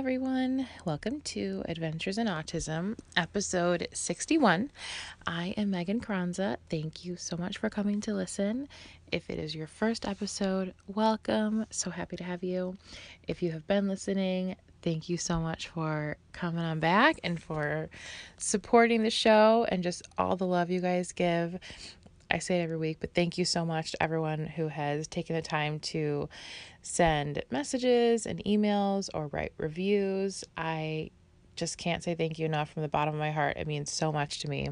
Everyone. Welcome to Adventures in Autism, episode 61. I am Megan Krause. Thank you so much for coming to listen. If it is your first episode, welcome. So happy to have you. If you have been listening, thank you so much for coming on back and for supporting the show and just all the love you guys give. I say it every week, but thank you so much to everyone who has taken the time to send messages and emails or write reviews. I just can't say thank you enough from the bottom of my heart. It means so much to me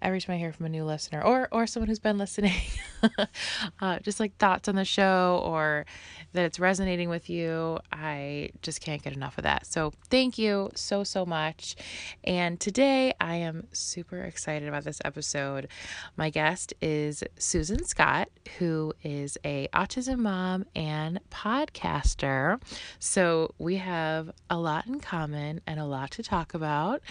every time I hear from a new listener or or someone who's been listening, uh, just like thoughts on the show or that it's resonating with you, I just can't get enough of that. So thank you so so much. And today I am super excited about this episode. My guest is Susan Scott, who is a autism mom and podcaster. So we have a lot in common and a lot to talk about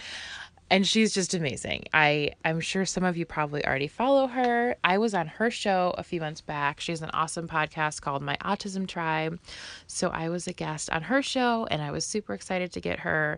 and she's just amazing. I I'm sure some of you probably already follow her. I was on her show a few months back. She has an awesome podcast called My Autism Tribe. So I was a guest on her show and I was super excited to get her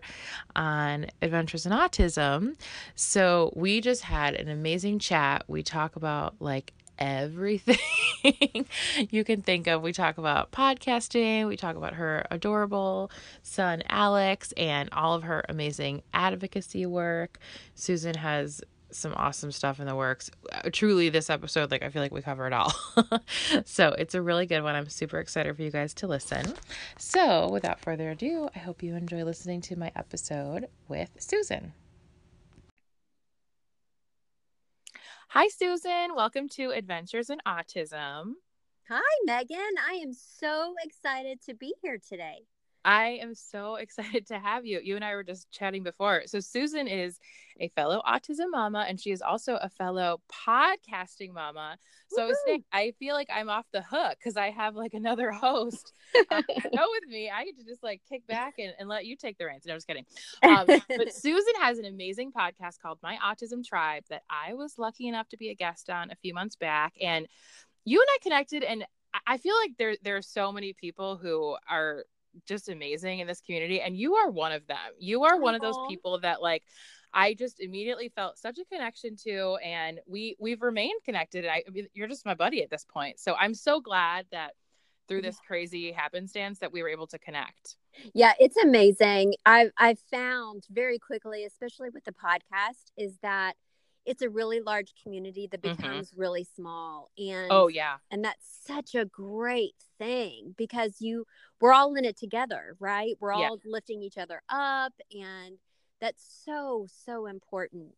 on Adventures in Autism. So we just had an amazing chat. We talk about like everything you can think of. We talk about podcasting, we talk about her adorable son, Alex, and all of her amazing advocacy work. Susan has some awesome stuff in the works. Uh, truly, this episode, like, I feel like we cover it all. so, it's a really good one. I'm super excited for you guys to listen. So, without further ado, I hope you enjoy listening to my episode with Susan. Hi, Susan. Welcome to Adventures in Autism. Hi, Megan. I am so excited to be here today. I am so excited to have you. You and I were just chatting before. So, Susan is a fellow autism mama, and she is also a fellow podcasting mama. So, I was saying, I feel like I'm off the hook because I have like another host uh, go with me. I get to just like kick back and, and let you take the reins. No, I'm just kidding. Um, but Susan has an amazing podcast called My Autism Tribe that I was lucky enough to be a guest on a few months back. And you and I connected, and I feel like there there are so many people who are just amazing in this community and you are one of them. You are one of those people that like i just immediately felt such a connection to and we we've remained connected i, I mean, you're just my buddy at this point. So i'm so glad that through this crazy happenstance that we were able to connect. Yeah it's amazing. I've i've found very quickly especially with the podcast is that it's a really large community that mm-hmm. becomes mm-hmm. really small and oh yeah and that's such a great thing because you we're all in it together right we're all yeah. lifting each other up and that's so so important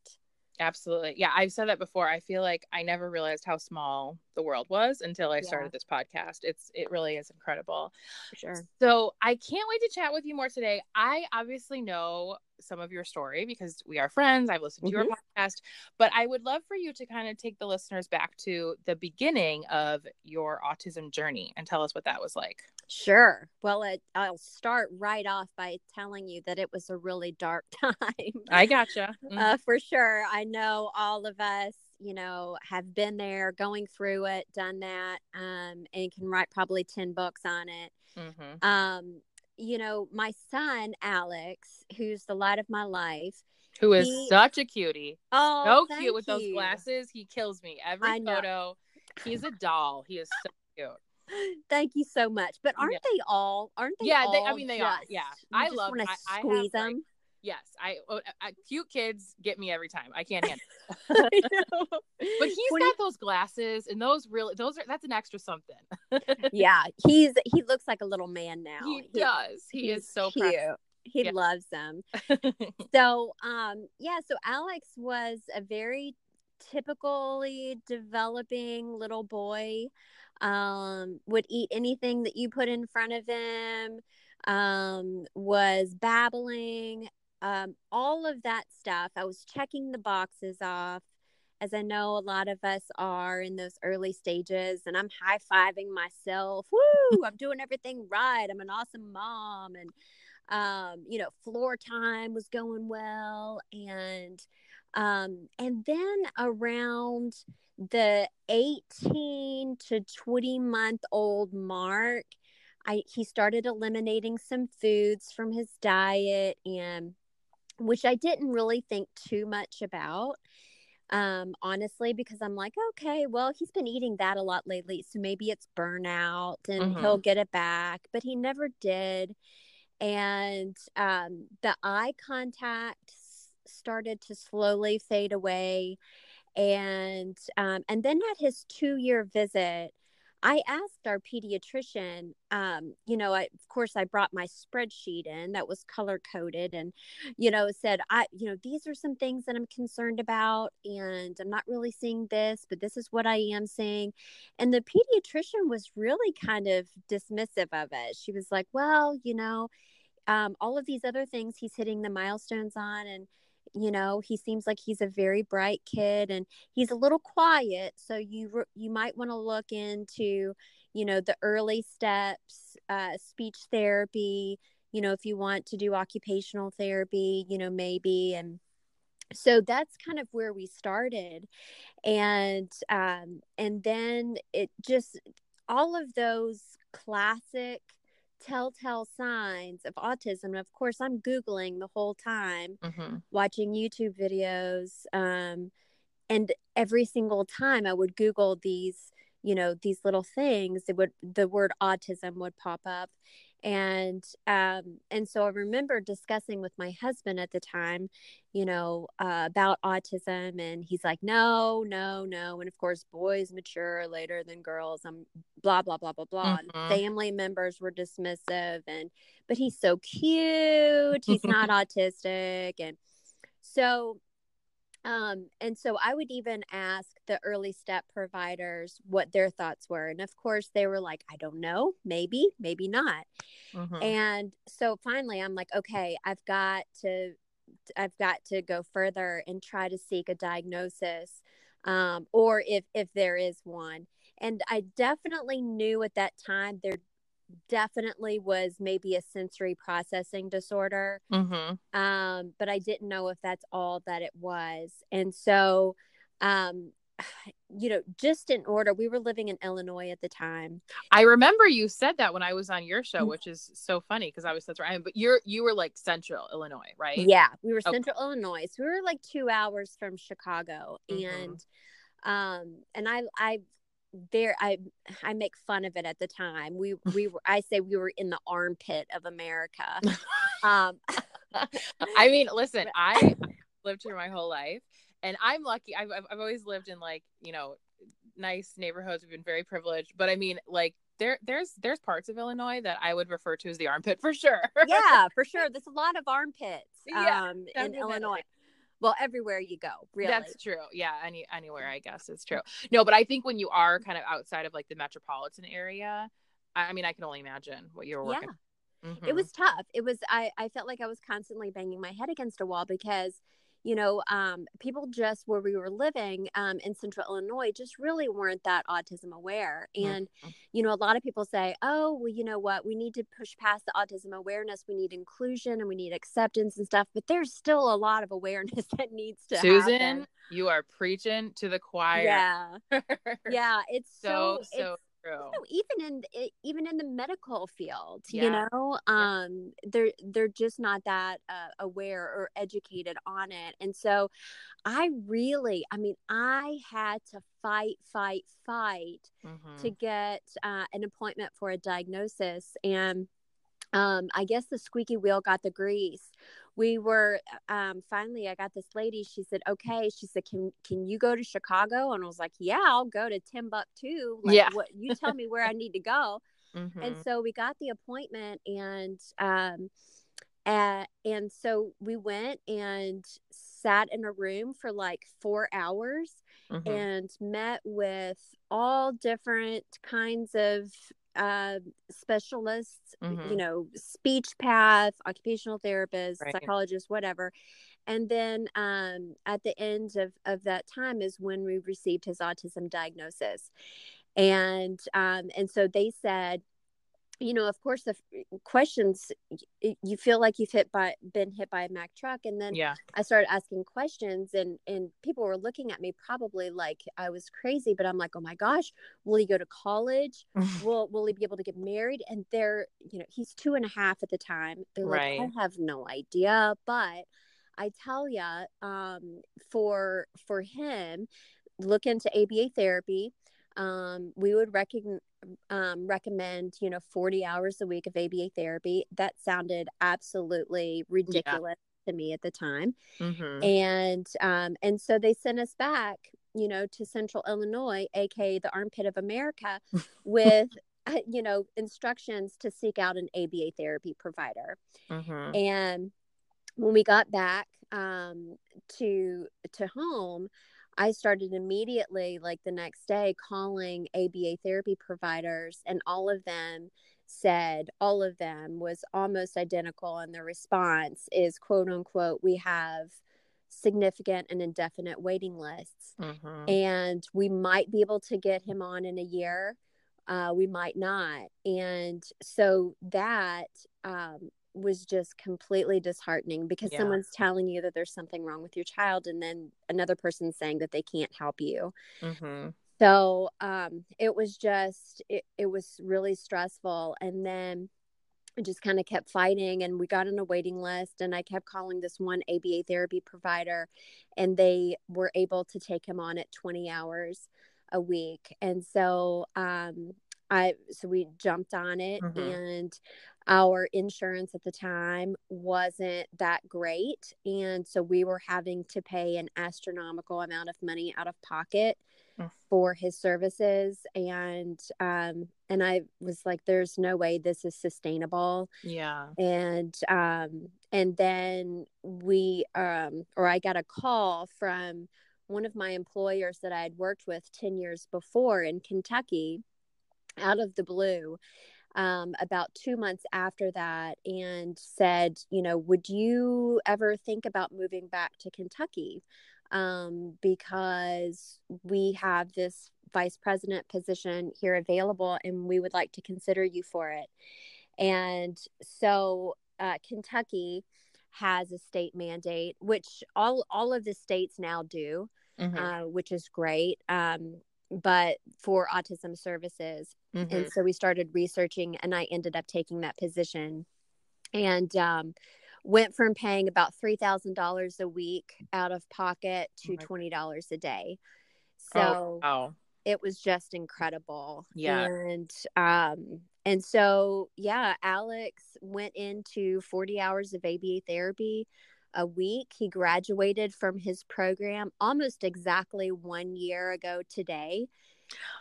Absolutely. Yeah, I've said that before. I feel like I never realized how small the world was until I started this podcast. It's it really is incredible. For sure. So, I can't wait to chat with you more today. I obviously know some of your story because we are friends. I've listened to mm-hmm. your podcast, but I would love for you to kind of take the listeners back to the beginning of your autism journey and tell us what that was like. Sure. Well, it, I'll start right off by telling you that it was a really dark time. I gotcha. Mm-hmm. Uh, for sure. I know all of us, you know, have been there, going through it, done that, um, and can write probably 10 books on it. Mm-hmm. Um, you know, my son, Alex, who's the light of my life, who is he, such a cutie. Oh, so cute with you. those glasses. He kills me every photo. He's a doll. He is so cute. Thank you so much. But aren't yeah. they all? Aren't they? Yeah, they, I mean they are. Yeah, I love. I, squeeze I them. Like, yes, I, I, oh, uh, cute kids get me every time. I can't handle. It. but he's 20... got those glasses and those really those are that's an extra something. yeah, he's he looks like a little man now. He, he does. He is so cute. He yeah. loves them. so, um, yeah. So Alex was a very typically developing little boy um, would eat anything that you put in front of him. um, was babbling, um, all of that stuff. I was checking the boxes off, as I know a lot of us are in those early stages, and I'm high fiving myself. Woo! I'm doing everything right. I'm an awesome mom, and um, you know, floor time was going well, and um, and then around the 18 to 20 month old mark, I he started eliminating some foods from his diet and which I didn't really think too much about. Um, honestly, because I'm like, okay, well, he's been eating that a lot lately, so maybe it's burnout and mm-hmm. he'll get it back, but he never did. And um, the eye contact started to slowly fade away, and um, and then at his two year visit, I asked our pediatrician, um, you know, I, of course, I brought my spreadsheet in that was color coded and, you know, said, I, you know, these are some things that I'm concerned about and I'm not really seeing this, but this is what I am seeing. And the pediatrician was really kind of dismissive of it. She was like, well, you know, um, all of these other things he's hitting the milestones on and, you know he seems like he's a very bright kid and he's a little quiet so you you might want to look into you know the early steps uh, speech therapy you know if you want to do occupational therapy you know maybe and so that's kind of where we started and um and then it just all of those classic telltale signs of autism. Of course, I'm Googling the whole time, mm-hmm. watching YouTube videos. Um, and every single time I would Google these, you know, these little things, it would, the word autism would pop up. And um and so i remember discussing with my husband at the time you know uh, about autism and he's like no no no. And of course boys mature later than girls i'm blah blah blah blah blah. Mm-hmm. and family members were dismissive and but he's so cute he's not autistic. And so um, and so I would even ask the early step providers what their thoughts were. And of course, they were like, I don't know, maybe, maybe not. Mm-hmm. And so finally, I'm like, okay, I've got to. I've got to go further and try to seek a diagnosis, um, or if if there is one. And I definitely knew at that time there definitely was maybe a sensory processing disorder. Mm-hmm. Um, but I didn't know if that's all that it was. And so, um, you know, just in order, we were living in Illinois at the time. I remember you said that when I was on your show, mm-hmm. which is so funny because I was such right. But you're you were like Central Illinois, right? Yeah, we were Central okay. Illinois, so we were like two hours from Chicago, mm-hmm. and um, and I I there i i make fun of it at the time. We we were i say we were in the armpit of america. Um i mean listen i lived here my whole life and i'm lucky. I've, I've always lived in like you know nice neighborhoods. We've been very privileged but i mean like there there's there's parts of illinois that i would refer to as the armpit for sure. Yeah for sure. There's a lot of armpits yeah, um in illinois well everywhere you go really. that's true. Yeah any anywhere i guess is true. No but i think when you are kind of outside of like the metropolitan area i, I mean i can only imagine what you were working yeah. Mm-hmm. it was tough. It was i i felt like i was constantly banging my head against a wall because you know, um, people just where we were living um, in central Illinois just really weren't that autism aware. And, mm-hmm. you know, a lot of people say, oh, well, you know what, we need to push past the autism awareness. We need inclusion and we need acceptance and stuff. But there's still a lot of awareness that needs to Susan, happen. you are preaching to the choir. Yeah. yeah. It's so, so, so know, even in even in the medical field yeah. you know um yeah. they're they're just not that uh, aware or educated on it and so i really i mean i had to fight fight fight mm-hmm. to get uh, an appointment for a diagnosis and um, I guess the squeaky wheel got the grease we were um, finally i got this lady she said okay she said can can you go to chicago and i was like yeah i'll go to timbuktu like, yeah what you tell me where i need to go mm-hmm. and so we got the appointment and um uh, and so we went and sat in a room for like four hours mm-hmm. and met with all different kinds of uh, specialists, mm-hmm. you know, speech path, occupational therapists, right. psychologists, whatever. And then um, at the end of, of that time is when we received his autism diagnosis. And um, and so they said, you know, of course, the questions you feel like you've hit by been hit by a Mack truck, and then yeah, I started asking questions, and and people were looking at me probably like I was crazy, but I'm like, oh my gosh, will he go to college? will Will he be able to get married? And they're, you know, he's two and a half at the time. They're right. like, I have no idea, but I tell you, um, for for him, look into ABA therapy. Um, we would recognize um, recommend, you know, 40 hours a week of ABA therapy. That sounded absolutely ridiculous yeah. to me at the time. Mm-hmm. And, um, and so they sent us back, you know, to central Illinois, aka the armpit of America with, you know, instructions to seek out an ABA therapy provider. Mm-hmm. And when we got back, um, to, to home, I started immediately, like the next day, calling ABA therapy providers, and all of them said, all of them was almost identical. And the response is, quote unquote, we have significant and indefinite waiting lists. Mm-hmm. And we might be able to get him on in a year. Uh, we might not. And so that um, was just completely disheartening because yeah. someone's telling you that there's something wrong with your child and then another person saying that they can't help you mm-hmm. so um, it was just it, it was really stressful and then I just kind of kept fighting and we got on a waiting list and I kept calling this one ABA therapy provider and they were able to take him on at 20 hours a week and so um I so we jumped on it mm-hmm. and our insurance at the time wasn't that great and so we were having to pay an astronomical amount of money out of pocket mm. for his services and um and i was like there's no way this is sustainable yeah and um and then we um or i got a call from one of my employers that i had worked with 10 years before in kentucky out of the blue um, about two months after that and said, you know, would you ever think about moving back to Kentucky? Um, because we have this vice president position here available and we would like to consider you for it. And so uh, Kentucky has a state mandate, which all, all of the states now do, mm-hmm. uh, which is great. Um, but for autism services. Mm-hmm. And so we started researching, and I ended up taking that position and um, went from paying about $3,000 a week out of pocket to oh $20 a day. So oh, wow. it was just incredible. Yeah. And, um, and so, yeah, Alex went into 40 hours of ABA therapy a week. He graduated from his program almost exactly one year ago today.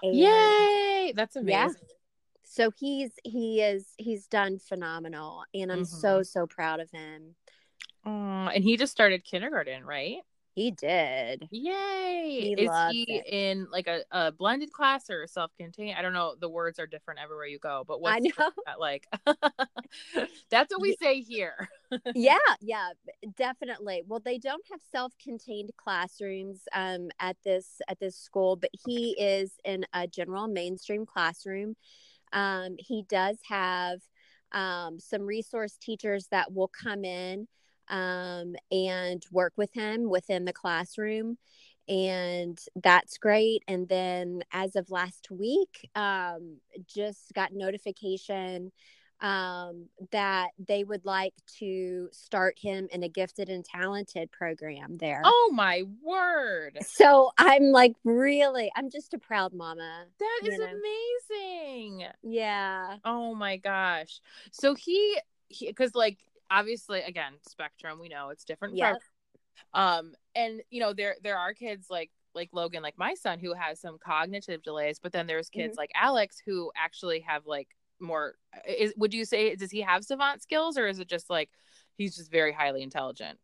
And Yay! That's amazing. Yeah. So he's he is he's done phenomenal, and I'm mm-hmm. so so proud of him. And he just started kindergarten, right? He did. Yay! He Is he it. in like a, a blended class or self-contained? I don't know. The words are different everywhere you go, but what's I know. That like? That's what we say here. yeah, yeah, definitely. Well, they don't have self-contained classrooms um, at this at this school, but he is in a general mainstream classroom. Um, he does have um, some resource teachers that will come in um, and work with him within the classroom and that's great and then as of last week um, just got notification um, that they would like to start him in a gifted and talented program there. Oh my word. So I'm like really I'm just a proud mama. That is know? amazing. Yeah. Oh my gosh. So he he cuz like obviously again spectrum we know it's different yeah. um and you know there there are kids like like Logan like my son who has some cognitive delays but then there's kids mm-hmm. like Alex who actually have like more is would you say does he have savant skills or is it just like he's just very highly intelligent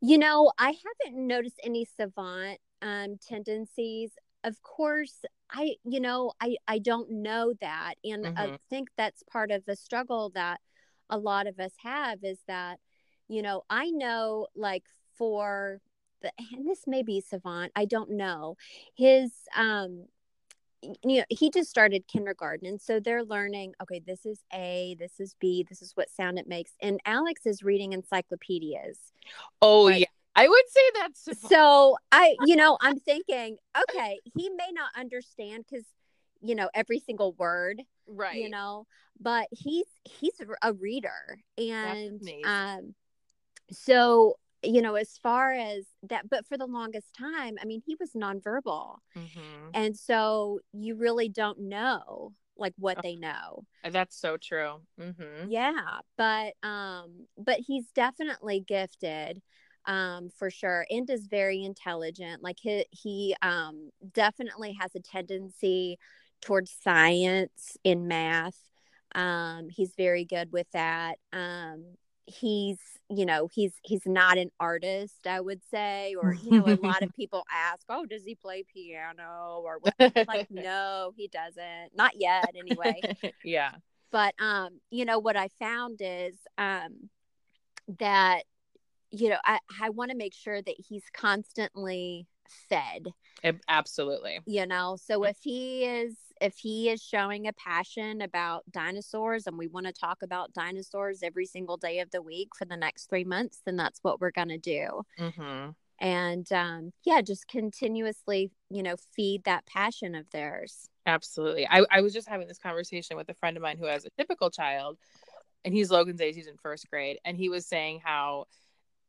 you know I haven't noticed any savant um tendencies of course i you know i i don't know that and mm-hmm. i think that's part of the struggle that a lot of us have is that you know i know like for the and this may be savant i don't know his um you know he just started kindergarten and so they're learning okay this is a this is b this is what sound it makes and alex is reading encyclopedias oh like, yeah I would say that's so. I, you know, I'm thinking, okay, he may not understand because, you know, every single word, right? You know, but he's he's a reader, and um, so you know, as far as that, but for the longest time, I mean, he was nonverbal, mm-hmm. and so you really don't know like what oh, they know. That's so true. Mm-hmm. Yeah, but um, but he's definitely gifted um, for sure, and is very intelligent. Like he he um, definitely has a tendency towards science in math. Um, he's very good with that. Um, he's you know he's he's not an artist i would say or you know a lot of people ask oh does he play piano or like no he doesn't not yet anyway yeah but um you know what i found is um that you know, I, I want to make sure that he's constantly fed. Absolutely. You know, so if he is if he is showing a passion about dinosaurs and we want to talk about dinosaurs every single day of the week for the next three months, then that's what we're going to do. Mm-hmm. And um, yeah, just continuously, you know, feed that passion of theirs. Absolutely. I, I was just having this conversation with a friend of mine who has a typical child, and he's Logan's age, he's in first grade, and he was saying how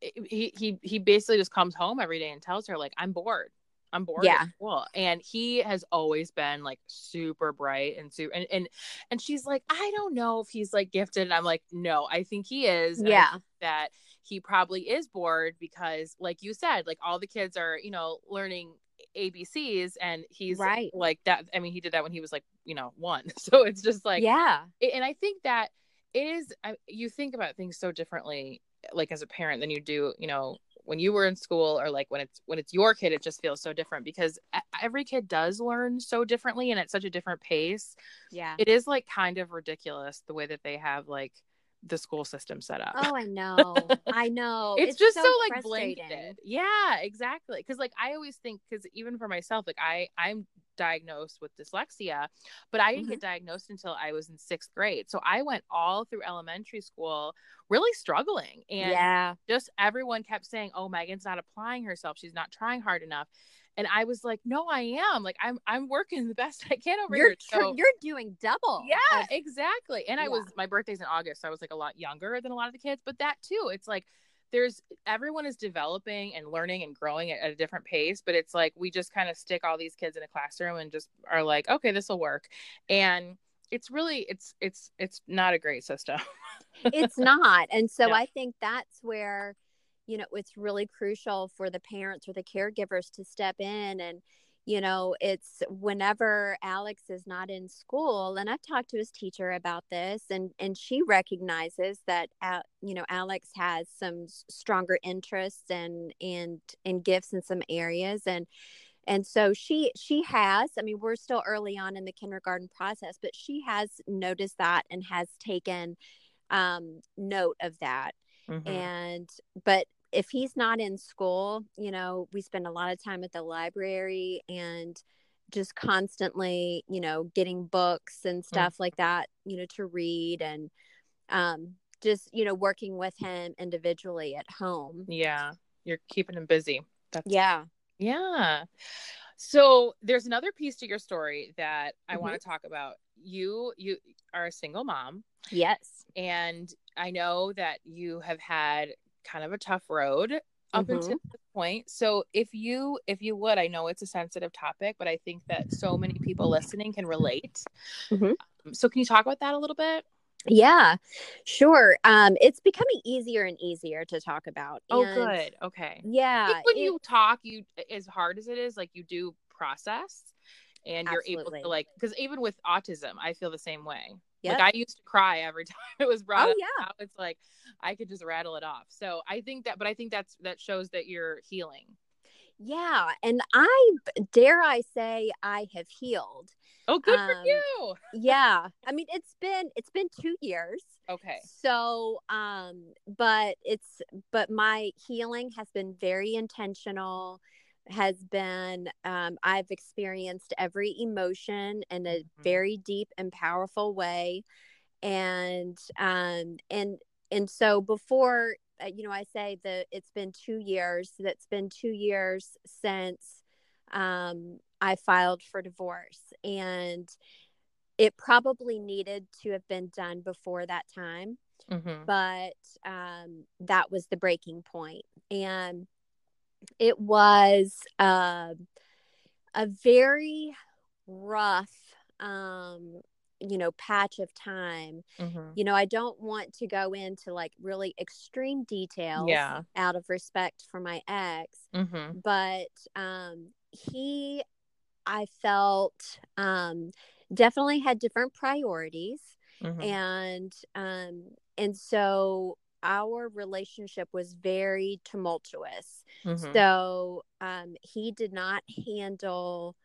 he he he basically just comes home every day and tells her like I'm bored. I'm bored yeah. school. And he has always been like super bright and super and, and and she's like, I don't know if he's like gifted. And I'm like, no, I think he is. Yeah. That he probably is bored because like you said, like all the kids are, you know, learning ABCs and he's right like that. I mean, he did that when he was like, you know, one. So it's just like, yeah. And I think that it is, you think about things so differently like as a parent than you do you know when you were in school or like when it's when it's your kid it just feels so different because every kid does learn so differently and at such a different pace. Yeah. It is like kind of ridiculous the way that they have like the school system set up. Oh, I know. I know. it's, it's, just so, so like blanketed. Yeah, exactly. Cuz like I always think cuz even for myself like I I'm diagnosed with dyslexia, but I didn't mm-hmm. get diagnosed until I was in 6th grade. So I went all through elementary school really struggling and yeah. just everyone kept saying, "Oh, Megan's not applying herself. She's not trying hard enough." And I was like, no, I am. Like I'm I'm working the best I can over you're here. So, you're doing double. Yeah, of- exactly. And yeah. I was my birthday's in August, so I was like a lot younger than a lot of the kids. But that too, it's like there's everyone is developing and learning and growing at, at a different pace. But it's like we just kind of stick all these kids in a classroom and just are like, okay, this will work. And it's really it's it's it's not a great system. it's not. And so yeah. I think that's where you know it's really crucial for the parents or the caregivers to step in and you know it's whenever alex is not in school and i've talked to his teacher about this and and she recognizes that uh, you know alex has some stronger interests and and and gifts in some areas and and so she she has i mean we're still early on in the kindergarten process but she has noticed that and has taken um, note of that mm-hmm. and but if he's not in school, you know, we spend a lot of time at the library and just constantly, you know, getting books and mm. stuff mm-hmm. like that, you know, to read and um just, you know, working with him individually at home. Yeah. You're keeping him busy. That's Yeah. Yeah. So there's another piece to your story that I mm-hmm. want to talk about. You you are a single mom. Yes. And I know that you have had kind of a tough road up mm-hmm. until this point. So if you if you would, I know it's a sensitive topic, but I think that so many people listening can relate. Mm-hmm. Um, so can you talk about that a little bit? Yeah, sure. Um, it's becoming easier and easier to talk about. Oh, good. Okay. Yeah. when it, you talk, you as hard as it is, like you do process, and you're able to like because even with autism, I feel the same way. Yep. Like I used to cry every time it was brought oh, up. Yeah. Now it's like I could just rattle it off. So I think that, but I think that's that shows that you're healing. Yeah, and I dare I say I have healed. Oh, good um, for you. yeah. I mean, it's been it's been 2 years. Okay. So, um but it's but my healing has been very intentional has been um, I've experienced every emotion in a mm-hmm. very deep and powerful way, and um, and and so before uh, you know I say that it's been two years. That's been two years since um, I filed for divorce, and it probably needed to have been done before that time. Mm-hmm. But um, that was the breaking point, and it was uh, a very rough um you know patch of time mm-hmm. you know i don't want to go into like really extreme details yeah out of respect for my ex mm-hmm. but um he i felt um definitely had different priorities mm-hmm. and um and so our relationship was very tumultuous. Mm-hmm. So um, he did not handle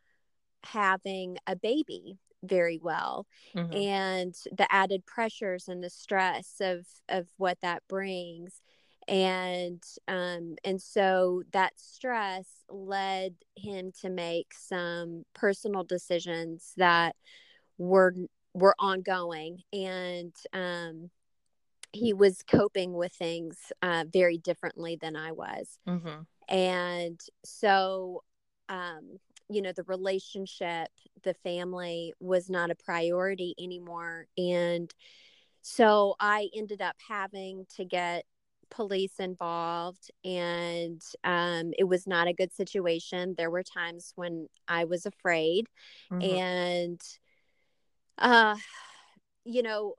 having a baby very well mm-hmm. and the added pressures and the stress of of what that brings and um and so that stress led him to make some personal decisions that were were ongoing and um he was coping with things uh, very differently than I was. Mm-hmm. And so, um, you know, the relationship, the family was not a priority anymore. And so I ended up having to get police involved and um, it was not a good situation there were times when i was afraid mm-hmm. and uh you know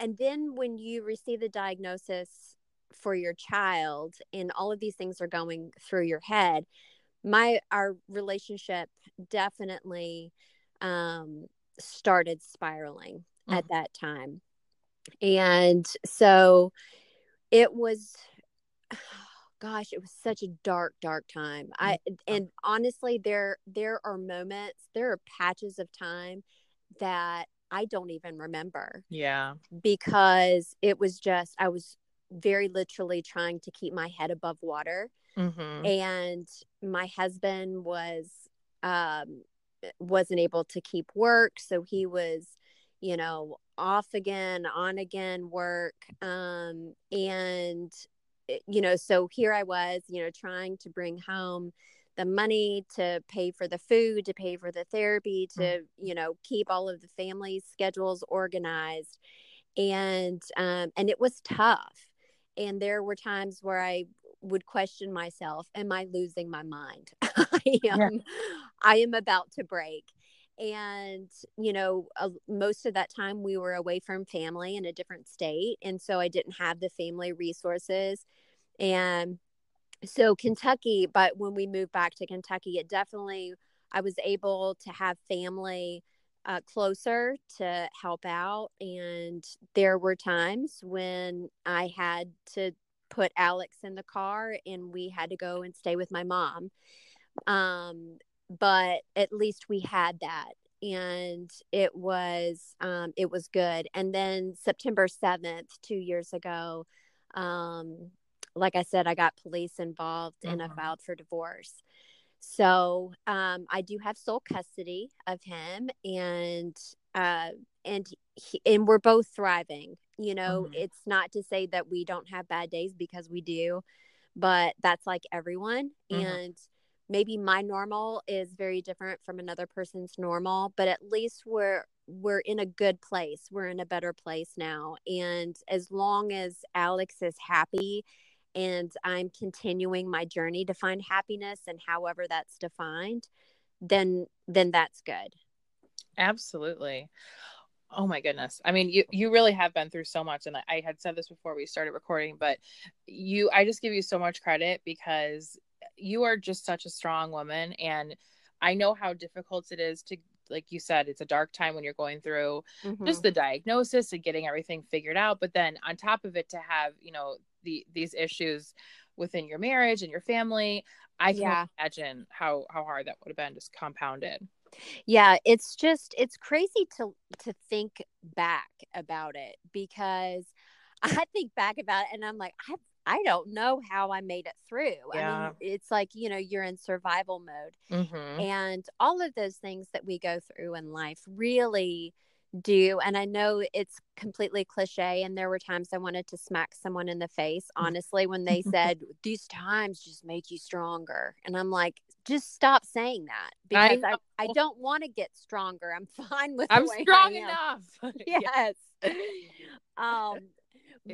and then when you receive the diagnosis for your child and all of these things are going through your head my our relationship definitely um started spiraling mm. at that time. And so it was gosh it was such a dark dark time. I and honestly there there are moments there are patches of time that I don't even remember. Yeah. Because it was just, I was very literally trying to keep my head above water. Mm-hmm. And my husband was, um, wasn't able to keep work. So he was, you know, off again, on again work. Um, and, eh, you know, so here I was, you know, trying to bring home the money to pay for the food to pay for the therapy to mm. you know keep all of the family's schedules organized. And um, and it was tough. And there were times where i would question myself am i losing my mind? I am yeah. i am about to break. And you know uh, most of that time we were away from family in a different state. And so i didn't have the family resources. And so Kentucky, but when we moved back to Kentucky, it definitely I was able to have family uh, closer to help out, and there were times when I had to put Alex in the car and we had to go and stay with my mom. Um, but at least we had that and it was um, it was good and then september 7th two years ago um, like I said, I got police involved mm-hmm. and I mm-hmm. filed for divorce. So um, I do have sole custody of him, and uh, and he, and we're both thriving. You know, mm-hmm. it's not to say that we don't have bad days because we do, but that's like everyone. Mm-hmm. And maybe my normal is very different from another person's normal, but at least we're we're in a good place. We're in a better place now. And as long as Alex is happy and I'm continuing my journey to find happiness and however that's defined, then then that's good. Absolutely. Oh my goodness. I mean, you you really have been through so much and I had said this before we started recording, but you I just give you so much credit because you are just such a strong woman and I know how difficult it is to like you said it's a dark time when you're going through mm-hmm. just the diagnosis and getting everything figured out but then on top of it to have you know the these issues within your marriage and your family i can yeah. imagine how how hard that would have been just compounded yeah it's just it's crazy to to think back about it because i think back about it and i'm like i I don't know how I made it through. Yeah. I mean, it's like, you know, you're in survival mode. Mm-hmm. And all of those things that we go through in life really do and i know it's completely cliche and there were times i wanted to smack someone in the face mm. honestly when they said these times just make you stronger and i'm like just stop saying that because i, I, I don't want to get stronger i'm fine with i'm strong enough. Yes. Um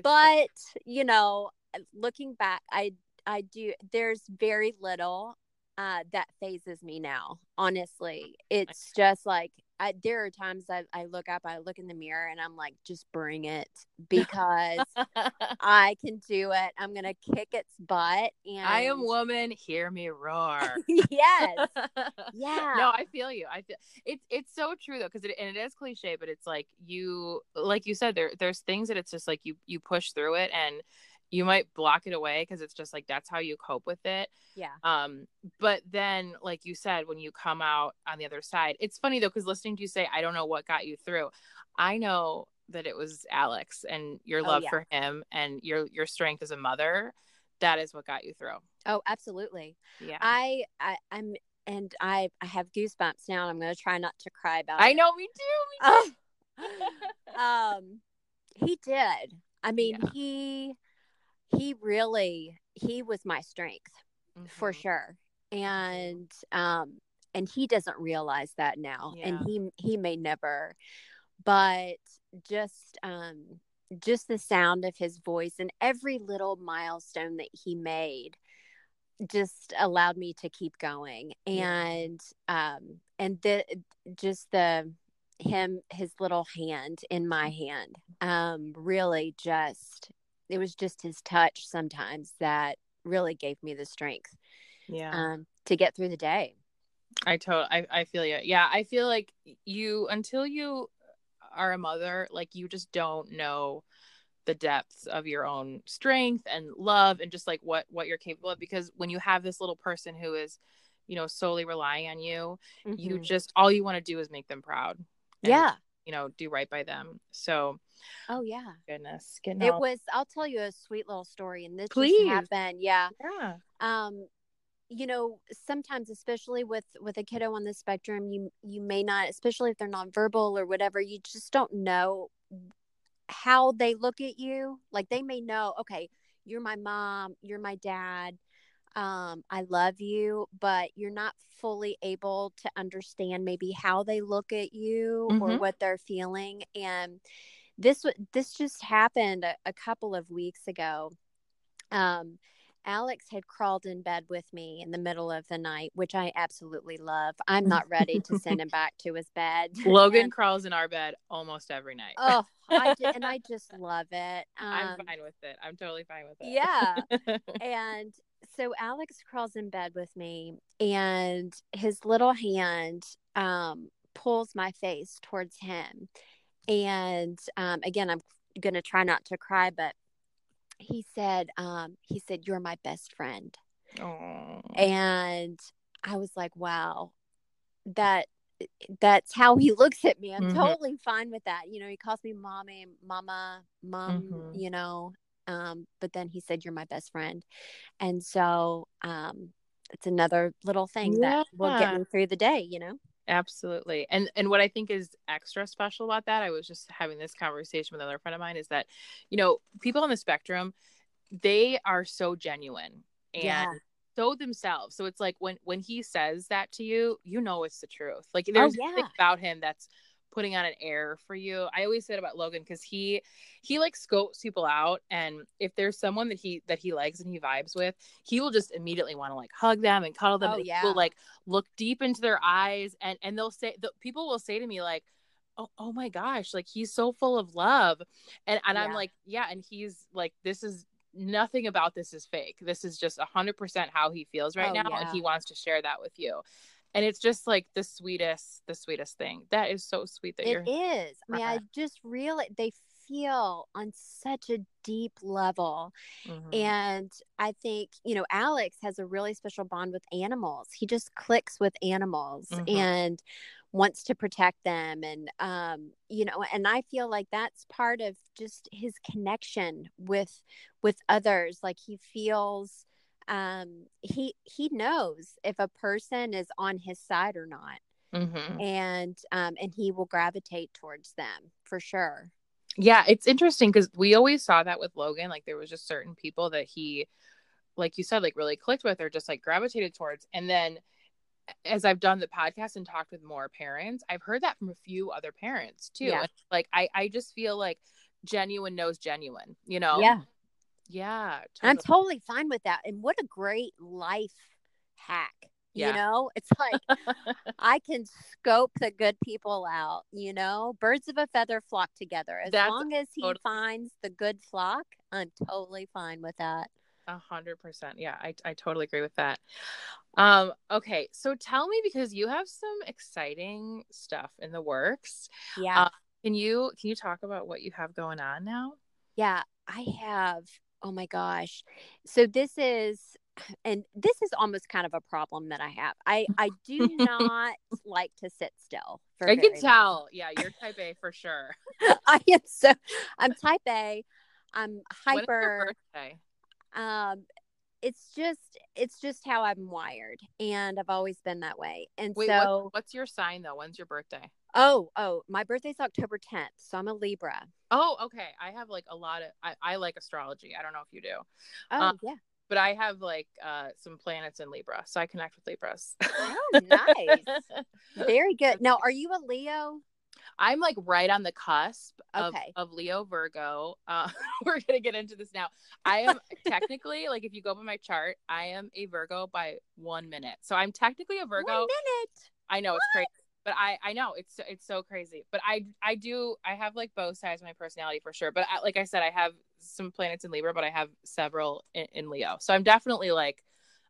but you know looking back i i do there's very little uh, that fazes me now. Honestly, it's just like I, there are times I, I look up, I look in the mirror, and I'm like, just bring it because I can do it. I'm gonna kick its butt. And I am woman. Hear me roar. yes. Yeah. No, I feel you. I feel it's it's so true though, because it and it is cliche, but it's like you, like you said, there there's things that it's just like you you push through it and you might block it away because it's just like that's how you cope with it. Yeah. Um, but then, like you said, when you come out on the other side, it's funny though, because listening to you say, I don't know what got you through. I know that it was Alex and your oh, love oh, yeah. for him and your your strength as a mother. That is what got you through. Oh, absolutely. Yeah. I, I I'm and I I have goosebumps now. And I'm gonna try not to cry about I know me too. Me too. um he did. I mean, yeah. he he really he was my strength mm-hmm. for sure and um and he doesn't realize that now yeah. and he he may never but just um just the sound of his voice and every little milestone that he made just allowed me to keep going and yeah. um and the just the him his little hand in my hand um really just it was just his touch sometimes that really gave me the strength yeah. um, to get through the day. I totally I, I feel you yeah i feel like you until you are a mother like you just don't know the depths of your own strength and love and just like what what you're capable of because when you have this little person who is you know solely relying on you mm-hmm. you just all you want to do is make them proud and, yeah. you know do right by them. So Oh yeah. Goodness. Getting it all... was I'll tell you a sweet little story and this Please. just happened. Yeah. Yeah. Um you know sometimes especially with with a kiddo on the spectrum you you may not especially if they're nonverbal or whatever you just don't know how they look at you like they may know okay you're my mom you're my dad um, I love you, but you're not fully able to understand maybe how they look at you mm-hmm. or what they're feeling. And this this just happened a, a couple of weeks ago. Um, Alex had crawled in bed with me in the middle of the night, which I absolutely love. I'm not ready to send him back to his bed. Logan and, crawls in our bed almost every night. Oh, I and I just love it. Um, I'm fine with it. I'm totally fine with it. Yeah. and so Alex crawls in bed with me, and his little hand um, pulls my face towards him and um, again i'm going to try not to cry but he said um, he said you're my best friend Aww. and i was like wow that that's how he looks at me i'm mm-hmm. totally fine with that you know he calls me mommy mama mom mm-hmm. you know um, but then he said you're my best friend and so um, it's another little thing yeah. that will get me through the day you know Absolutely. And and what I think is extra special about that, I was just having this conversation with another friend of mine, is that, you know, people on the spectrum, they are so genuine and yeah. so themselves. So it's like when when he says that to you, you know it's the truth. Like oh, there's oh, yeah. about him that's putting on an air for you. I always said about Logan because he he like scopes people out, and if there's someone that he that he likes and he vibes with, he will just immediately want to like hug them and cuddle them. Oh, and yeah. Will like look deep into their eyes, and and they'll say the people will say to me like. Oh, oh my gosh like he's so full of love and and yeah. i'm like yeah and he's like this is nothing about this is fake this is just 100% how he feels right oh, now yeah. and he wants to share that with you and it's just like the sweetest the sweetest thing that is so sweet that it you're is i mean i just really they feel on such a deep level. Mm-hmm. And I think, you know, Alex has a really special bond with animals. He just clicks with animals mm-hmm. and wants to protect them and um you know and i feel like that's part of just his connection with with others like he feels um he he knows if a person is on his side or not mm-hmm. and um, and he will gravitate towards them for sure. Yeah, it's interesting because we always saw that with Logan. Like there was just certain people that he, like you said, like really clicked with or just like gravitated towards, and then as I've done the podcast and talked with more parents, I've heard that from a few other parents too. Yeah. like I, I just feel like genuine knows genuine, you know? Yeah. Yeah. Totally. I'm totally fine with that. And what a great life hack yeah. you know it's like i can scope the good people out you know birds of a feather flock together as That's long as he totally- finds the good flock i'm totally fine with that a hundred percent yeah I, I totally agree with that um okay so tell me because you have some exciting stuff in the works yeah uh, can you can you talk about what you have going on now yeah i have oh my gosh so this is and this is almost kind of a problem that I have. I I do not like to sit still. I can tell. Long. Yeah, you're type A for sure. I am so. I'm type A. I'm hyper. Um, it's just it's just how I'm wired, and I've always been that way. And Wait, so, what, what's your sign though? When's your birthday? Oh, oh, my birthday's October 10th, so I'm a Libra. Oh, okay. I have like a lot of I, I like astrology. I don't know if you do. Oh, um, yeah but I have like uh, some planets in Libra, so I connect with Libras. oh, nice. Very good. Now, are you a Leo? I'm like right on the cusp of, okay. of Leo Virgo. Uh, we're gonna get into this now. I am technically like if you go by my chart, I am a Virgo by one minute. So I'm technically a Virgo. One minute. I know what? it's crazy but I I know it's it's so crazy. But I I do I have like both sides of my personality for sure. But I, like I said, I have some planets in Libra, but I have several in, in, Leo. So I'm definitely like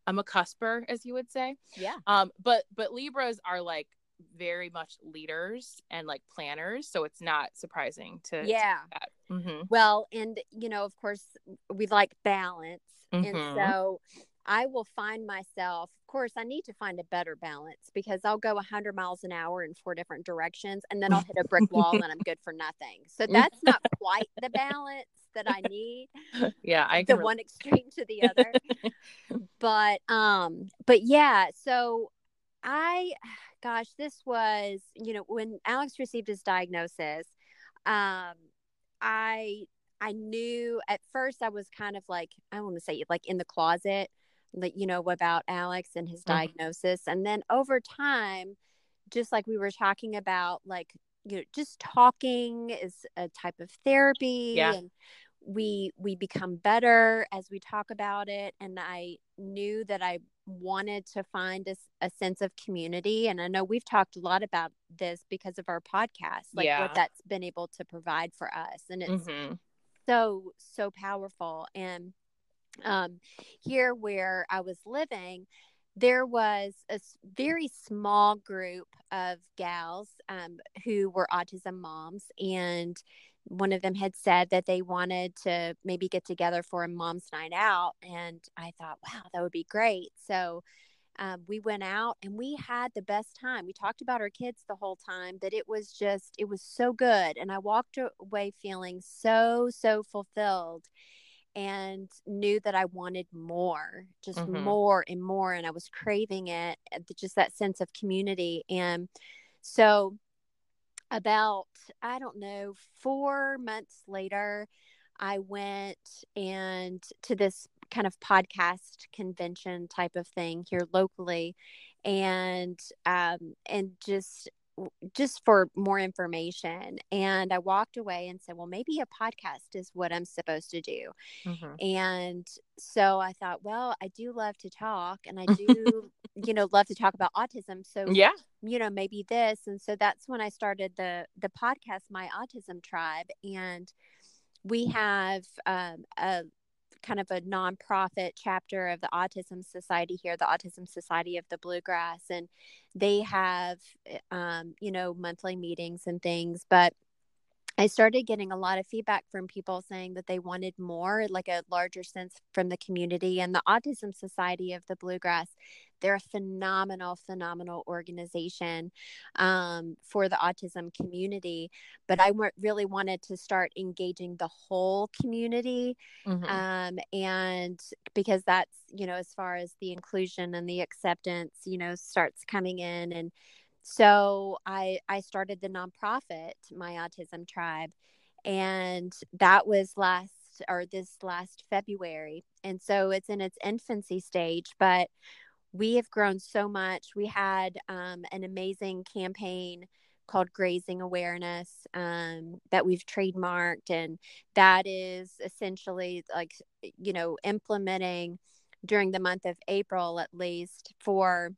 I'm a cusper, as you would say. Yeah. Um. But but Libras are like very much leaders and like planners so it's not surprising to yeah to mm-hmm. well and you know of course we like balance mm-hmm. and so I will find myself, course, I need to find a better balance because I'll go 100 miles an hour in four different directions and then I'll hit a brick wall and I'm good for nothing. So that's not quite the balance that I need. Yeah, I the one extreme to the other. but um but yeah, so I gosh, this was, you know, when Alex received his diagnosis, um I I knew at first I was kind of like I want to say like in the closet you know about alex and his mm-hmm. diagnosis and then over time just like we were talking about like you know just talking is a type of therapy yeah. and we we become better as we talk about it and i knew that i wanted to find a, a sense of community and i know we've talked a lot about this because of our podcast like yeah. what that's been able to provide for us and it's mm-hmm. so so powerful and um, here where I was living, there was a very small group of gals um, who were autism moms, and one of them had said that they wanted to maybe get together for a mom's night out. And I thought, wow, that would be great. So um, we went out and we had the best time. We talked about our kids the whole time, that it was just, it was so good. And I walked away feeling so, so fulfilled and knew that I wanted more, just mm-hmm. more and more. And I was craving it, just that sense of community. And so, about, I don't know, four months later, I went and to this kind of podcast convention type of thing here locally and um and just just for more information. And I walked away and said, well, maybe a podcast is what I'm supposed to do. Mm-hmm. And so I thought, well, I do love to talk and I do, you know, love to talk about autism. So, yeah, you know, maybe this. And so that's when I started the, the podcast, My Autism Tribe. And we have um, a kind of a nonprofit chapter of the Autism Society here, the Autism Society of the Bluegrass, and they have, um, you know, monthly meetings and things. But I started getting a lot of feedback from people saying that they wanted more, like a larger sense from the community. And the Autism Society of the Bluegrass, they're a phenomenal, phenomenal organization um, for the autism community. But I really wanted to start engaging the whole community. Mm-hmm. Um, and because that's, you know, as far as the inclusion and the acceptance, you know, starts coming in and so I I started the nonprofit, My Autism Tribe, and that was last or this last February. And so it's in its infancy stage, but we have grown so much. We had um, an amazing campaign called Grazing Awareness um, that we've trademarked, and that is essentially like you know implementing during the month of April at least for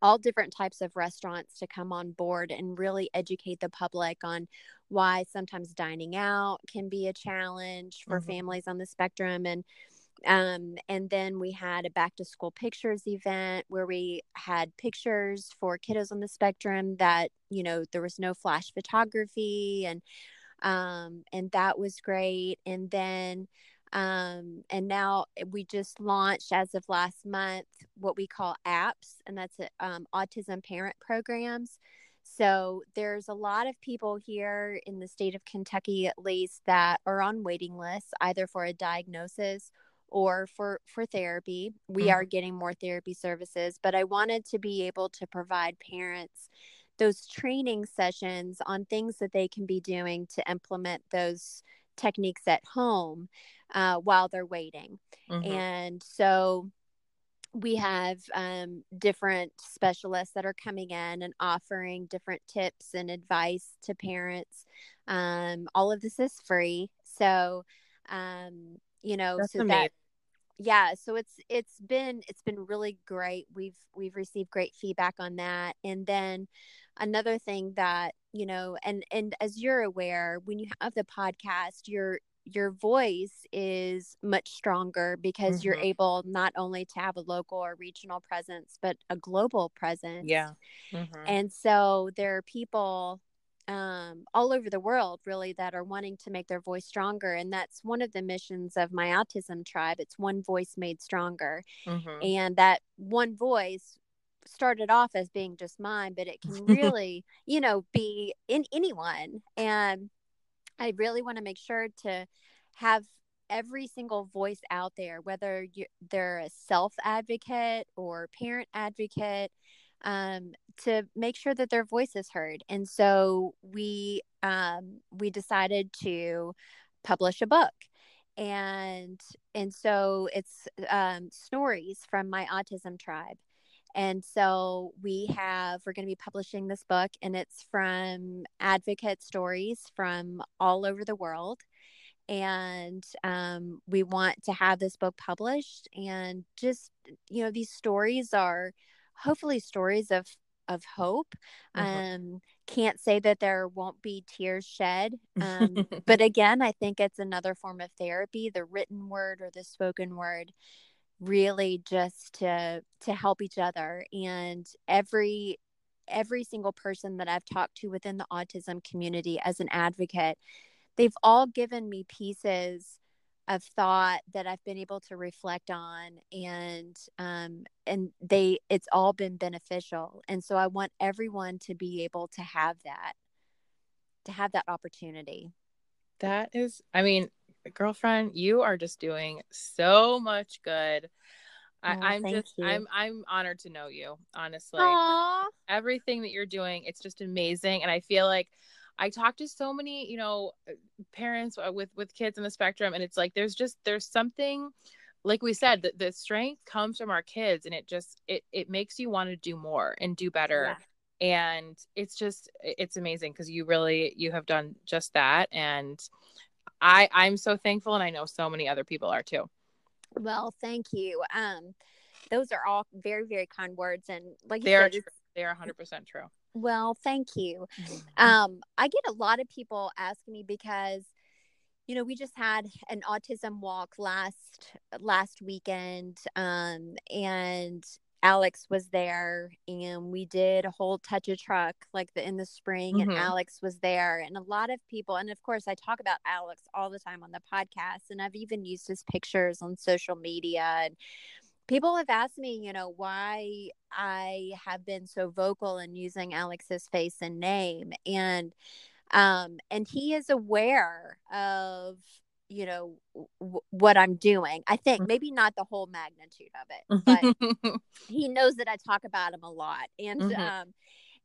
all different types of restaurants to come on board and really educate the public on why sometimes dining out can be a challenge for mm-hmm. families on the spectrum and um, and then we had a back to school pictures event where we had pictures for kiddos on the spectrum that you know there was no flash photography and um, and that was great and then um, and now we just launched as of last month what we call apps, and that's um, autism parent programs. So there's a lot of people here in the state of Kentucky, at least, that are on waiting lists either for a diagnosis or for for therapy. We mm-hmm. are getting more therapy services, but I wanted to be able to provide parents those training sessions on things that they can be doing to implement those techniques at home uh, while they're waiting. Mm-hmm. And so we have um, different specialists that are coming in and offering different tips and advice to parents. Um, all of this is free. So, um, you know, That's so amazing. that yeah so it's it's been it's been really great we've we've received great feedback on that and then another thing that you know and and as you're aware when you have the podcast you're your voice is much stronger because mm-hmm. you're able not only to have a local or regional presence but a global presence yeah mm-hmm. and so there are people um, all over the world really that are wanting to make their voice stronger and that's one of the missions of my autism tribe it's one voice made stronger mm-hmm. and that one voice started off as being just mine but it can really you know be in anyone and I really want to make sure to have every single voice out there, whether they're a self advocate or parent advocate, um, to make sure that their voice is heard. And so we um, we decided to publish a book, and and so it's um, stories from my autism tribe. And so we have, we're going to be publishing this book, and it's from advocate stories from all over the world. And um, we want to have this book published. And just, you know, these stories are hopefully stories of of hope. Mm-hmm. Um, can't say that there won't be tears shed. Um, but again, I think it's another form of therapy, the written word or the spoken word really just to to help each other. And every every single person that I've talked to within the autism community as an advocate they've all given me pieces of thought that I've been able to reflect on. And um and they it's all been beneficial. And so I want everyone to be able to have that to have that opportunity. That is I mean girlfriend, you are just doing so much good. I, oh, am just you. I'm I'm honored to know you, honestly. Aww. Everything that you're doing, it's just amazing. And I feel like I talk to so many, you know, parents uh, with with kids in the spectrum, and it's like there's just there's something like we said, the, the strength comes from our kids and it just it it makes you want to do more and do better. Yeah. And it's just it's amazing because you really you have done just that and I I'm so thankful, and I know so many other people are too. Well, thank you. Um, those are all very very kind words, and like they are said, they are 100 percent true. Well, thank you. Mm-hmm. Um, I get a lot of people asking me because you know we just had an autism walk last last weekend um and Alex was there and we did a whole touch of truck like the in the spring mm-hmm. and Alex was there and a lot of people and of course I talk about Alex all the time on the podcast and I've even used his pictures on social media and people have asked me, you know, why I have been so vocal in using Alex's face and name and um and he is aware of you know w- what i'm doing i think mm. maybe not the whole magnitude of it but he knows that i talk about him a lot and mm-hmm. um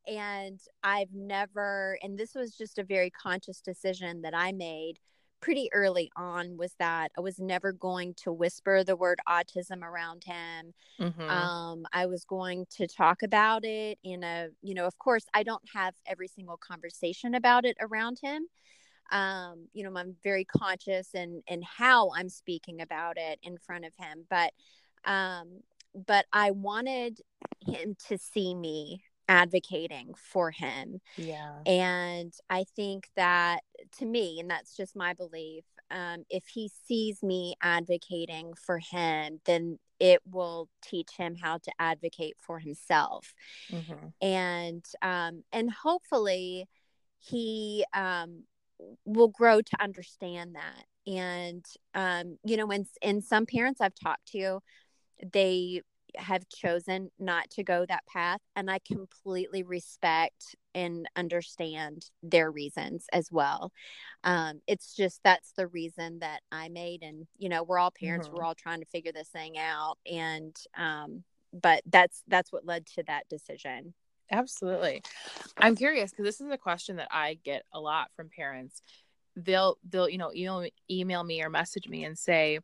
and i've never and this was just a very conscious decision that i made pretty early on was that I was never going to whisper the word autism around him. Mm-hmm. Um, I was going to talk about it in a, you know, of course, I don't have every single conversation about it around him um you know i'm very conscious and and how i'm speaking about it in front of him but um but i wanted him to see me advocating for him. Yeah. And i think that to me and that's just my belief um if he sees me advocating for him then it will teach him how to advocate for himself. Mm-hmm. and um and hopefully he um will grow to understand that. And um you know when in some parents i've talked to they have chosen not to go that path and i completely respect and understand their reasons as well. Um it's just that's the reason that i made and you know we're all parents mm-hmm. we're all trying to figure this thing out and um but that's that's what led to that decision Absolutely. I'm curious because this is a question that I get a lot from parents. They'll they'll you know email, email me or message me and say,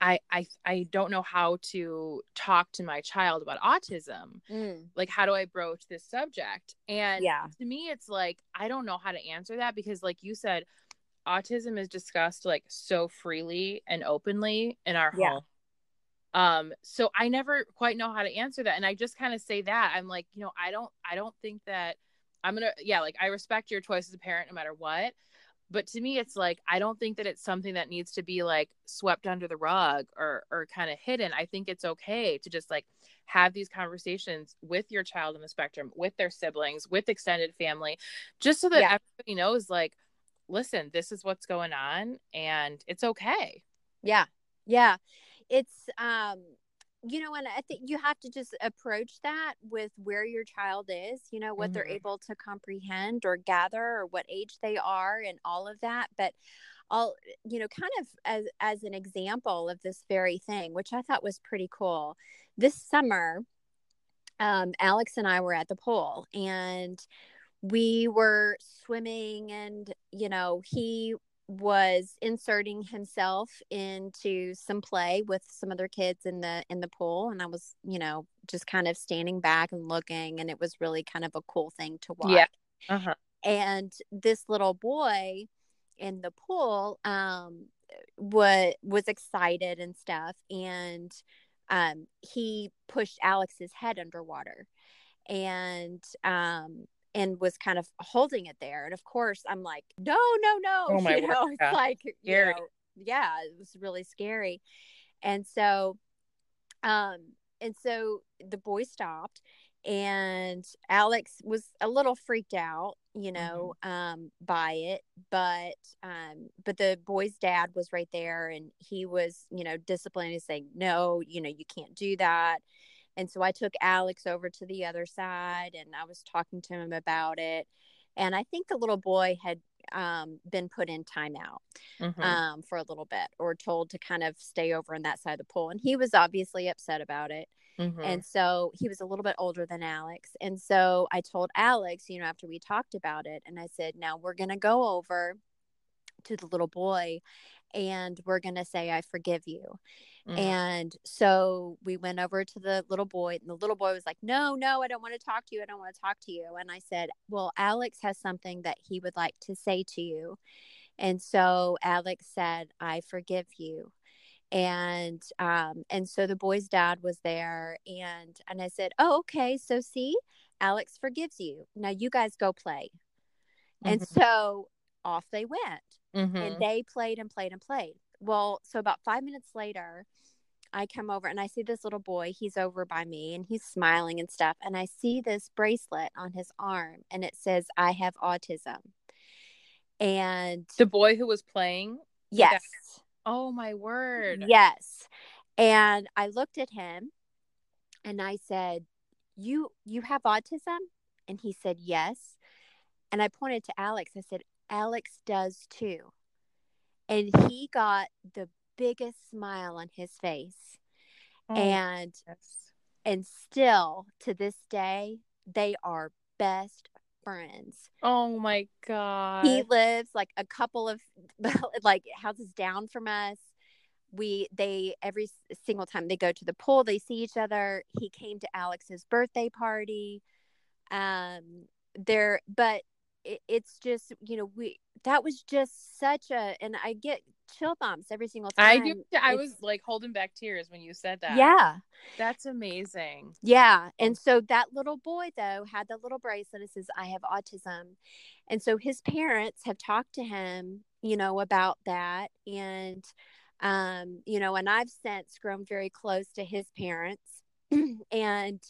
I, I I don't know how to talk to my child about autism. Mm. Like how do I broach this subject? And yeah. to me it's like I don't know how to answer that because like you said autism is discussed like so freely and openly in our yeah. home um so i never quite know how to answer that and i just kind of say that i'm like you know i don't i don't think that i'm gonna yeah like i respect your choice as a parent no matter what but to me it's like i don't think that it's something that needs to be like swept under the rug or or kind of hidden. I think it's okay to just like have these conversations with your child on the spectrum with their siblings with extended family just so that yeah. everybody knows like listen this is what's going on and it's okay. Yeah. Yeah it's um you know and i think you have to just approach that with where your child is you know what mm-hmm. they're able to comprehend or gather or what age they are and all of that but i'll you know kind of as as an example of this very thing which i thought was pretty cool this summer um, alex and i were at the pool and we were swimming and you know he was inserting himself into some play with some other kids in the in the pool and i was you know just kind of standing back and looking and it was really kind of a cool thing to watch. Yeah uh-huh. and this little boy in the pool um was was excited and stuff and um he pushed alex's head underwater. And um and was kind of holding it there. And of course, I'm like, no, no, no. Oh my you know, word. it's like, you know, yeah, it was really scary. And so, um, and so the boy stopped and Alex was a little freaked out, you know, mm-hmm. um, by it, but, um, but the boy's dad was right there and he was, you know, disciplining saying, no, you know, you can't do that and so I took Alex over to the other side and I was talking to him about it. And I think the little boy had um, been put in timeout mm-hmm. um, for a little bit or told to kind of stay over on that side of the pool. And he was obviously upset about it. Mm-hmm. And so he was a little bit older than Alex. And so I told Alex, you know, after we talked about it, and I said, now we're going to go over to the little boy and we're going to say, I forgive you. Mm. And so we went over to the little boy, and the little boy was like, No, no, I don't want to talk to you. I don't want to talk to you. And I said, Well, Alex has something that he would like to say to you. And so Alex said, I forgive you. And um, and so the boy's dad was there, and and I said, Oh, okay. So see, Alex forgives you. Now you guys go play. Mm-hmm. And so off they went. Mm-hmm. And they played and played and played well, so about five minutes later, I come over and I see this little boy. He's over by me and he's smiling and stuff. And I see this bracelet on his arm and it says, I have autism. And the boy who was playing? Yes. Oh, my word. Yes. And I looked at him and I said, "You you have autism?" And he said, "Yes." And I pointed to Alex. I said, "Alex does too." And he got the biggest smile on his face. Oh, and yes. and still to this day they are best friends. Oh my god. He lives like a couple of like houses down from us we they every single time they go to the pool they see each other he came to alex's birthday party um there but it, it's just you know we that was just such a and i get chill bumps every single time. i do i was like holding back tears when you said that. Yeah. That's amazing. Yeah. And so that little boy though had the little bracelet. That says i have autism. And so his parents have talked to him you know about that. And um, you know, and I've since grown very close to his parents, and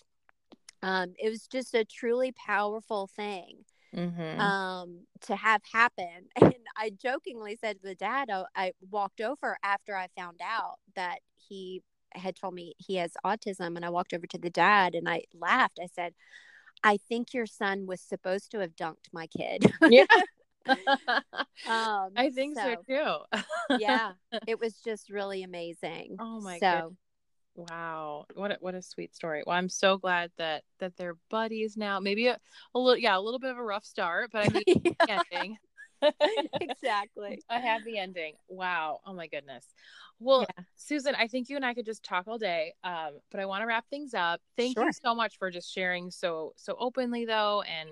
um, it was just a truly powerful thing mm-hmm. um, to have happen. And I jokingly said to the dad, I, oh, I walked over after I found out that he had told me he has autism, and I walked over to the dad and I laughed. I said, I think your son was supposed to have dunked my kid. yeah. um, I think so, so too. yeah, it was just really amazing. Oh my so, Wow, what a, what a sweet story. Well, I'm so glad that that they're buddies now. Maybe a, a little, yeah, a little bit of a rough start, but I mean, ending. exactly, a happy ending. Wow. Oh my goodness. Well, yeah. Susan, I think you and I could just talk all day, um, but I want to wrap things up. Thank sure. you so much for just sharing so so openly, though, and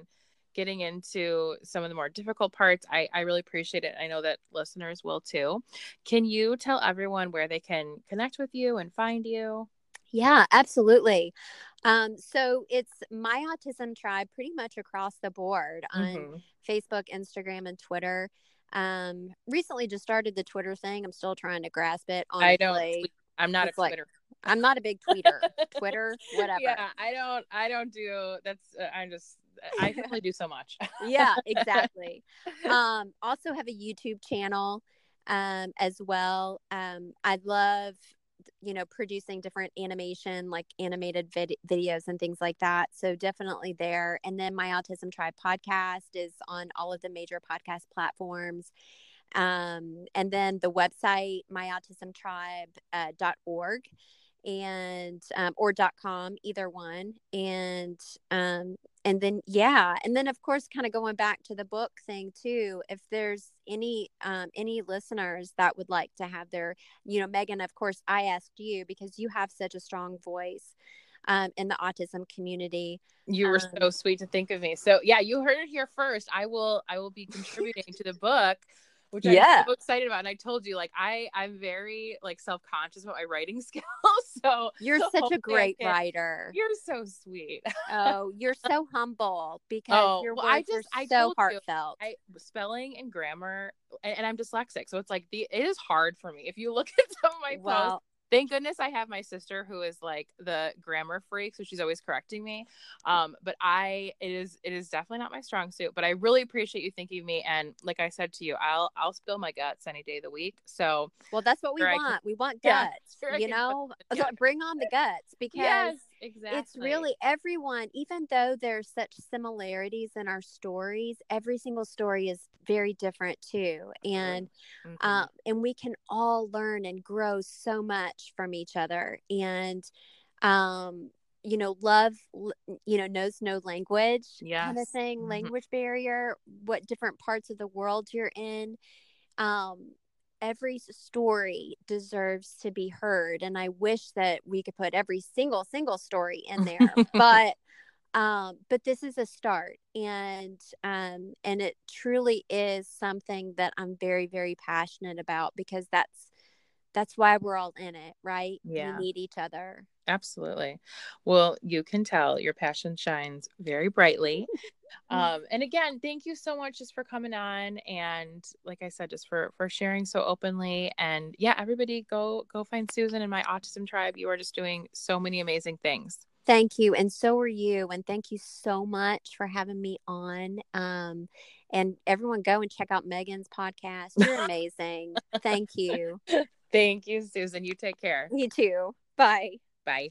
getting into some of the more difficult parts. I, I really appreciate it. I know that listeners will too. Can you tell everyone where they can connect with you and find you? Yeah, absolutely. Um, so it's my autism tribe pretty much across the board on mm-hmm. Facebook, Instagram, and Twitter. Um, recently just started the Twitter thing. I'm still trying to grasp it. Honestly. I don't. I'm not it's a Twitter. Like, I'm not a big tweeter. Twitter, whatever. Yeah, I don't. I don't do. That's. Uh, I'm just I can only do so much. yeah, exactly. Um, also have a YouTube channel um, as well. Um, I love, you know, producing different animation, like animated vid- videos and things like that. So definitely there. And then my Autism Tribe podcast is on all of the major podcast platforms. Um, and then the website, myautismtribe.org. Uh, dot org and um, or dot com either one and um and then yeah and then of course kind of going back to the book thing too if there's any um any listeners that would like to have their you know megan of course i asked you because you have such a strong voice um, in the autism community. You were um, so sweet to think of me. So yeah, you heard it here first. I will I will be contributing to the book which yeah. I'm so excited about. And I told you, like, I I'm very like self conscious about my writing skills. so you're such a great writer. You're so sweet. oh, you're so humble because oh, your words well, I just, are I so heartfelt. You, I spelling and grammar, and, and, I'm dyslexic, so it's like the it is hard for me. If you look at some of my well, posts, thank goodness I have my sister who is like the grammar freak, so she's always correcting me. Um, but I it is it is definitely not my strong suit, but I really appreciate you thinking of me. And like I said to you, I'll I'll spill my guts any day of the week. So well, that's what we want. Can, we want guts. Yeah, you know, bring on the guts because yes, exactly. it's really everyone. Even though there's such similarities in our stories, every single story is very different too, and mm-hmm. um, and we can all learn and grow so much from each other. And um, you know, love, you know, knows no language yes. kind of thing, mm-hmm. language barrier, what different parts of the world you're in. Um, every story deserves to be heard. And I wish that we could put every single, single story in there. but um but this is a start and um and it truly is something that i'm very very passionate about because that's that's why we're all in it, right? Yeah. We need each other. Absolutely. Well, you can tell your passion shines very brightly. um, and again, thank you so much just for coming on and like I said, just for for sharing so openly. And yeah, everybody go go find Susan and my autism tribe. You are just doing so many amazing things. Thank you. And so are you. And thank you so much for having me on. Um, and everyone go and check out Megan's podcast. You're amazing. thank you. Thank you, Susan. You take care. You too. Bye. Bye.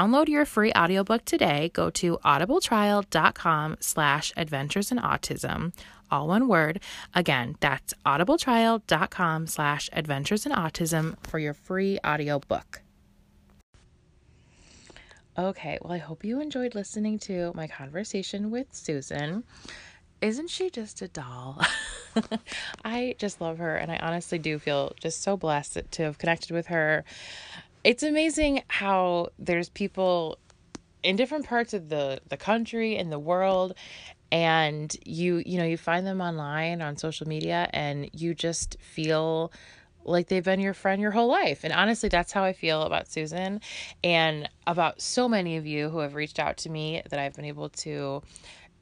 your free audiobook today, go to audibletrial.com slash adventures in autism all one word. Again, that's audibletrial.com slash adventures in autism for your free audiobook. Okay, well, I hope you enjoyed listening to my conversation with Susan. Isn't she just a doll? I just love her, and I honestly do feel just so blessed to have connected with her. It's amazing how there's people in different parts of the the country and the world and you you know you find them online on social media and you just feel like they've been your friend your whole life. And honestly, that's how I feel about Susan and about so many of you who have reached out to me that I've been able to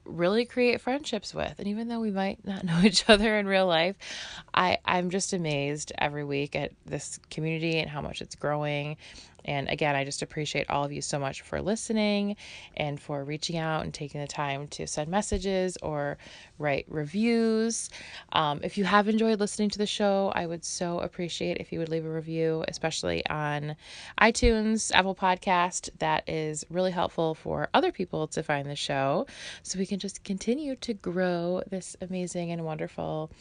really create friendships with. And even though we might not know each other in real life, I, I'm just amazed every week at this community and how much it's growing and again, I just appreciate all of you so much for listening and for reaching out and taking the time to send messages or write reviews. Um, if you have enjoyed listening to the show, I would so appreciate if you would leave a review, especially on iTunes, Apple Podcast. That is really helpful for other people to find the show so we can just continue to grow this amazing and wonderful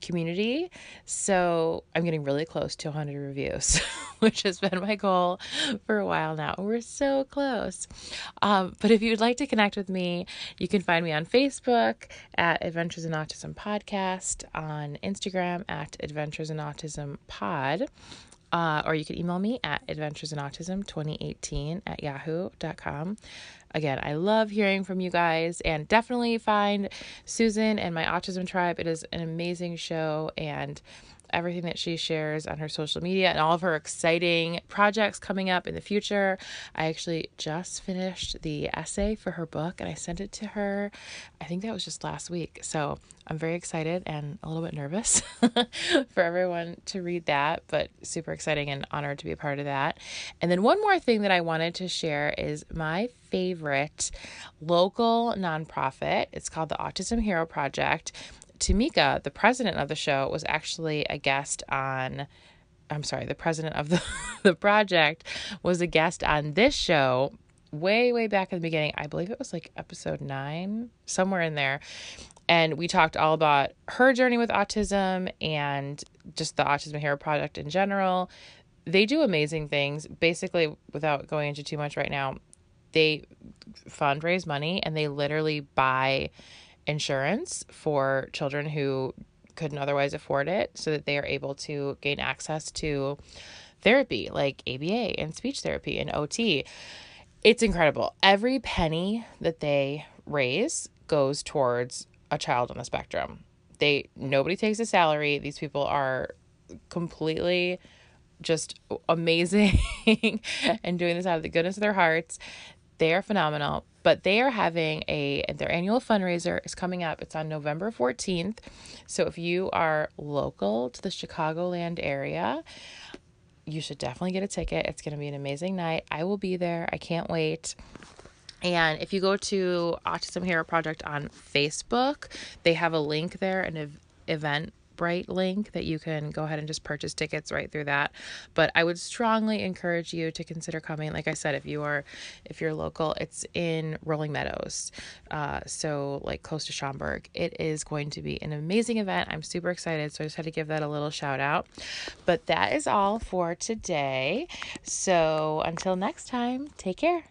community. So I'm getting really close to 100 reviews, which has been my goal for a while now. We're so close. Um, but if you'd like to connect with me, you can find me on Facebook at Adventures in Autism Podcast, on Instagram at Adventures in Autism Pod. Uh, or you can email me at adventuresinautism2018 at yahoo.com. Again, I love hearing from you guys and definitely find Susan and my autism tribe. It is an amazing show and everything that she shares on her social media and all of her exciting projects coming up in the future. I actually just finished the essay for her book and I sent it to her. I think that was just last week. So I'm very excited and a little bit nervous for everyone to read that, but super exciting and honored to be a part of that. And then one more thing that I wanted to share is my favorite local nonprofit. It's called the Autism Hero Project. Tamika, the president of the show, was actually a guest on. I'm sorry, the president of the, the project was a guest on this show way, way back in the beginning. I believe it was like episode nine, somewhere in there. And we talked all about her journey with autism and just the Autism Hero Project in general. They do amazing things. Basically, without going into too much right now, they fundraise money and they literally buy insurance for children who couldn't otherwise afford it so that they are able to gain access to therapy like ABA and speech therapy and OT. It's incredible. Every penny that they raise goes towards a child on the spectrum. They nobody takes a salary. These people are completely just amazing and doing this out of the goodness of their hearts They are phenomenal. But they are having a their annual fundraiser is coming up. It's on November 14th. So if you are local to the Chicagoland area, you should definitely get a ticket. It's going to be an amazing night. I will be there. I can't wait. And if you go to Autism Hero Project on Facebook, they have a link there, an event Eventbrite link that you can go ahead and just purchase tickets right through that. But I would strongly encourage you to consider coming. Like I said, if you are if you're local, it's in Rolling Meadows, uh, so like close to Schaumburg. It is going to be an amazing event. I'm super excited, so I just had to give that a little shout out. But that is all for today. So until next time, take care.